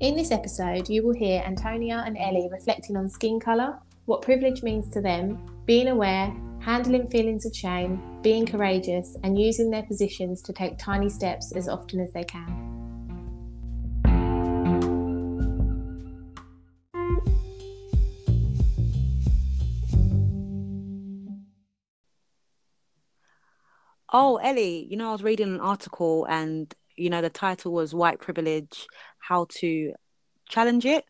In this episode, you will hear Antonia and Ellie reflecting on skin colour, what privilege means to them, being aware, handling feelings of shame, being courageous, and using their positions to take tiny steps as often as they can. Oh, Ellie, you know, I was reading an article and, you know, the title was White Privilege How to Challenge It,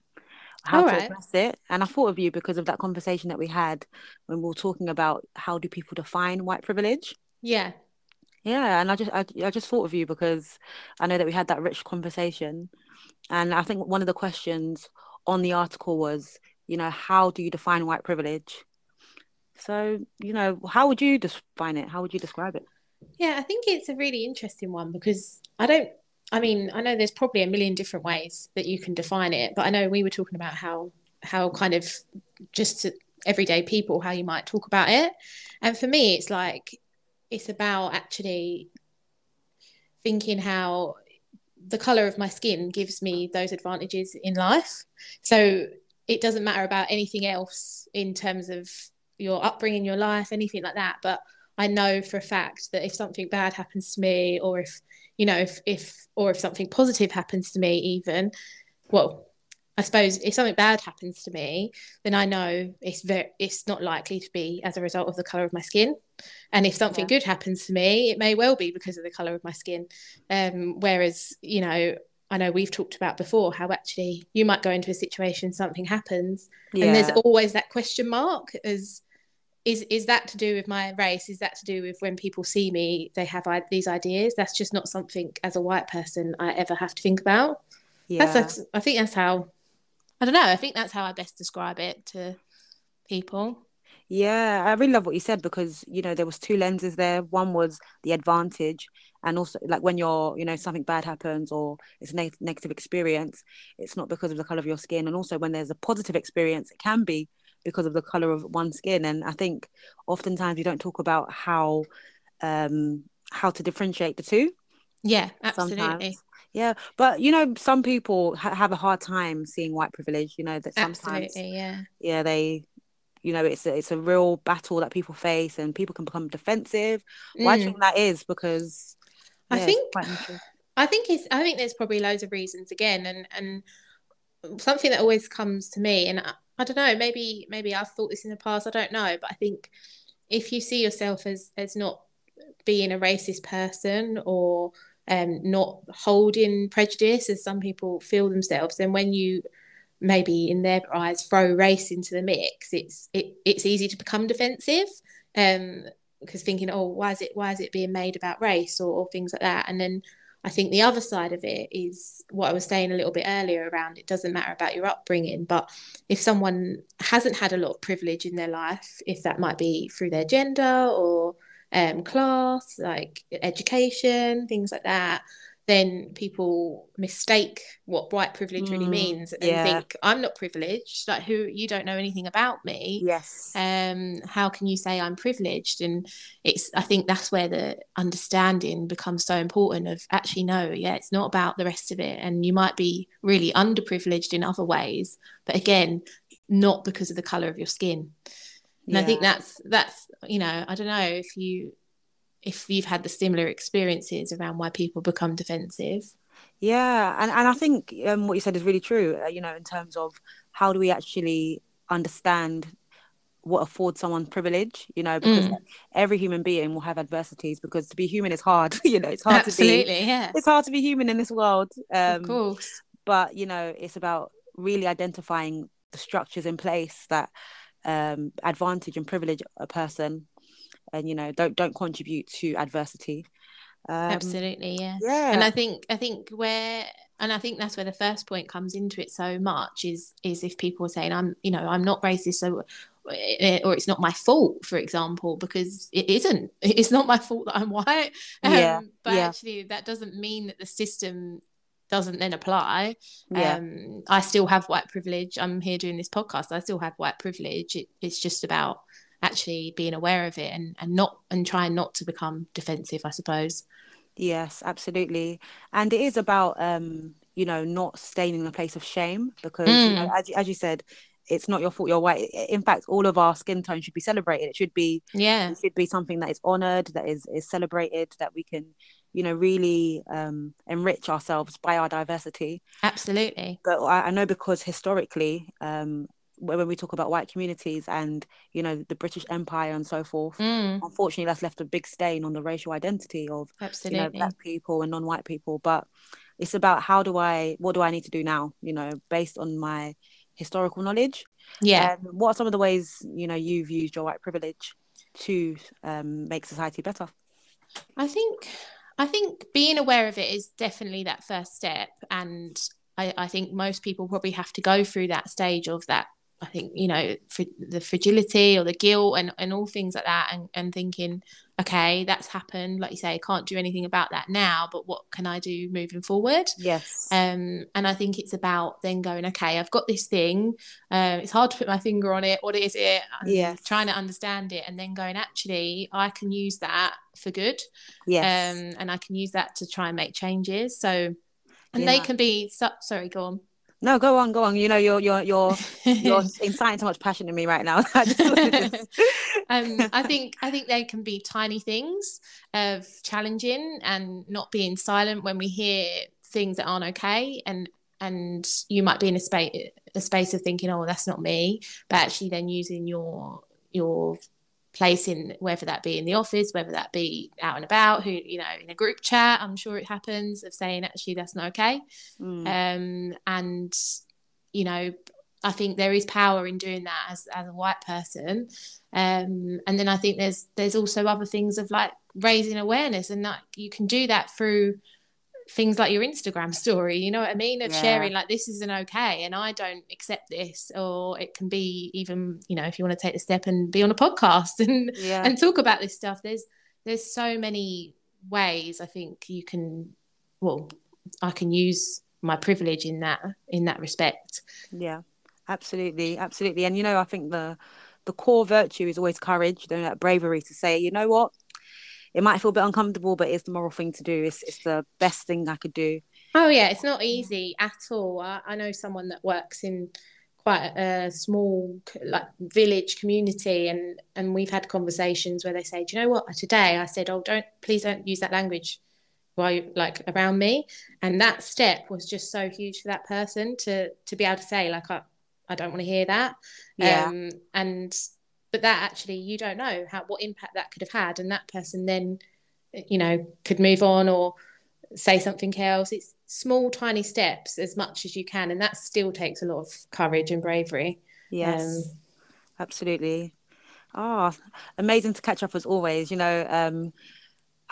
How All to right. Address It. And I thought of you because of that conversation that we had when we were talking about how do people define white privilege. Yeah, Yeah, and I just I, I just thought of you because I know that we had that rich conversation. And I think one of the questions on the article was, you know, how do you define white privilege? So, you know, how would you define it? How would you describe it? yeah, I think it's a really interesting one because I don't, I mean, I know there's probably a million different ways that you can define it, but I know we were talking about how, how kind of just everyday people, how you might talk about it. And for me, it's like, it's about actually thinking how the color of my skin gives me those advantages in life. So it doesn't matter about anything else in terms of your upbringing, your life, anything like that. But I know for a fact that if something bad happens to me, or if you know, if if or if something positive happens to me, even well, I suppose if something bad happens to me, then I know it's very it's not likely to be as a result of the color of my skin. And if something Yeah. good happens to me, it may well be because of the color of my skin. Um, whereas, you know, I know we've talked about before how actually you might go into a situation, something happens, and there's always that question mark as is is that to do with my race is that to do with when people see me they have I- these ideas that's just not something as a white person i ever have to think about Yeah. that's a, i think that's how i don't know i think that's how i best describe it to people Yeah, I really love what you said because, you know, there was two lenses there. One was the advantage and also like when you're, you know, something bad happens or it's a neg negative experience, it's not because of the color of your skin. And also when there's a positive experience, it can be because of the color of one's skin. And I think oftentimes we don't talk about how um how to differentiate the two yeah absolutely sometimes. Yeah, but you know, some people ha have a hard time seeing white privilege, you know, that sometimes absolutely yeah yeah they you know it's a, it's a real battle that people face and people can become defensive why do you Mm. think that is because i yeah, it's think i think it's i think there's probably loads of reasons again and and something that always comes to me and I, don't know maybe maybe i've thought this in the past i don't know but i think if you see yourself as as not being a racist person or um, not holding prejudice as some people feel themselves, then when you maybe in their eyes throw race into the mix, it's it, it's easy to become defensive. Um, because thinking, oh, why is it why is it being made about race or, or things like that? And then I think the other side of it is what I was saying a little bit earlier around it doesn't matter about your upbringing, but if someone hasn't had a lot of privilege in their life, if that might be through their gender or um, class, like education, things like that, then people mistake what white privilege really Mm, means and yeah. think I'm not privileged. Like who you don't know anything about me. yes Um, how can you say I'm privileged? And it's I think that's where the understanding becomes so important of actually no, yeah, it's not about the rest of it. And you might be really underprivileged in other ways, but again, not because of the color of your skin. And I think that's that's you know I don't know if you if you've had the similar experiences around why people become defensive. yeah and, and i think um, what you said is really true uh, you know in terms of how do we actually understand what affords someone privilege you know because Mm. every human being will have adversities because to be human is hard you know it's hard to be Absolutely, yeah, it's hard to be human in this world of um course. but you know it's about really identifying the structures in place that um advantage and privilege a person and you know don't don't contribute to adversity. Um Absolutely, yeah. yeah. And I think I think where and I think that's where the first point comes into it so much is is if people are saying I'm you know I'm not racist so eh, or it's not my fault for example because it isn't. It's not my fault that I'm white. Um, Yeah, but yeah. actually that doesn't mean that the system doesn't then apply. Yeah. Um I still have white privilege. I'm here doing this podcast. I still have white privilege. It, it's just about actually being aware of it and and not and trying not to become defensive I suppose Yes, absolutely. And it is about um, you know, not staying in a place of shame because, mm. you know, mm. as, as you said, it's not your fault you're white in fact all of our skin tone should be celebrated it should be yeah it should be something that is honored that is is celebrated that we can you know really um enrich ourselves by our diversity absolutely but i, I know because historically um when we talk about white communities and you know the British Empire and so forth, mm. unfortunately, that's left a big stain on the racial identity of Absolutely. you know black people and non-white people. But it's about how do I, what do I need to do now? You know, based on my historical knowledge. Yeah. And what are some of the ways you know you've used your white privilege to um, make society better? I think I think being aware of it is definitely that first step, and I, I think most people probably have to go through that stage of that I think you know the fragility or the guilt and, and all things like that and, and thinking okay that's happened. Like you say I can't do anything about that now but what can I do moving forward? Yes. Um and I think it's about then going okay I've got this thing. Uh, it's hard to put my finger on it what is it? Yeah trying to understand it and then going actually I can use that for good. Yes. Um and I can use that to try and make changes. So and yeah. they can be so, sorry go on no, go on, go on. You know, you're you're you're you're inciting so much passion in me right now. um, I think I think they can be tiny things of challenging and not being silent when we hear things that aren't okay, and and you might be in a space a space of thinking, oh, that's not me, but actually then using your your place in whether that be in the office whether that be out and about who you know in a group chat i'm sure it happens of saying actually that's not okay mm. um and you know i think there is power in doing that as as a white person um and then i think there's there's also other things of like raising awareness and that you can do that through things like your Instagram story, you know what I mean? Of yeah. sharing like this isn't okay and I don't accept this. Or it can be even, you know, if you want to take the step and be on a podcast and yeah. and talk about this stuff. There's there's so many ways I think you can well, I can use my privilege in that in that respect. Yeah. Absolutely. Absolutely. And you know, I think the the core virtue is always courage, you know, that bravery to say, you know what, it might feel a bit uncomfortable, but it's the moral thing to do. It's it's the best thing I could do. Oh yeah, it's not easy at all. I, I know someone that works in quite a small like village community and and we've had conversations where they say do you know what today i said oh don't please don't use that language while you like around me and that step was just so huge for that person to to be able to say like i, I don't want to hear that yeah. um and but that actually you don't know how what impact that could have had and that person then you know could move on or say something else. It's small tiny steps as much as you can and that still takes a lot of courage and bravery. Yes. Um, absolutely. Oh amazing to catch up as always you know um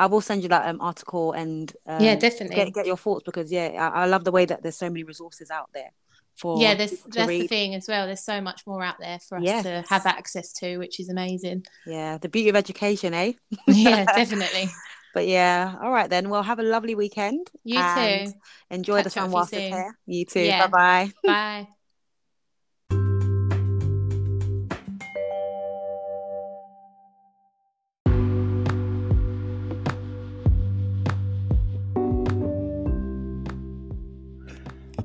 I will send you that um, article and um, yeah, definitely. get, get your thoughts because yeah, I, I love the way that there's so many resources out there for yeah there's that's read. the thing as well. There's so much more out there for us yes. to have access to which is amazing. Yeah the beauty of education eh? Yeah definitely. But yeah all right then. Well have a lovely weekend you too. enjoy Catch the sun whilst it's here. You too. Yeah. bye bye bye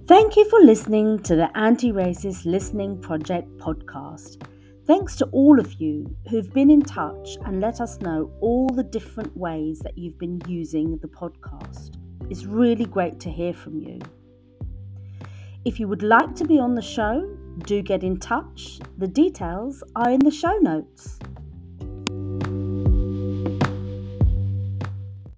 Thank you for listening to the Anti Racist Listening Project podcast. Thanks to all of you who've been in touch and let us know all the different ways that you've been using the podcast. It's really great to hear from you. If you would like to be on the show, do get in touch. The details are in the show notes.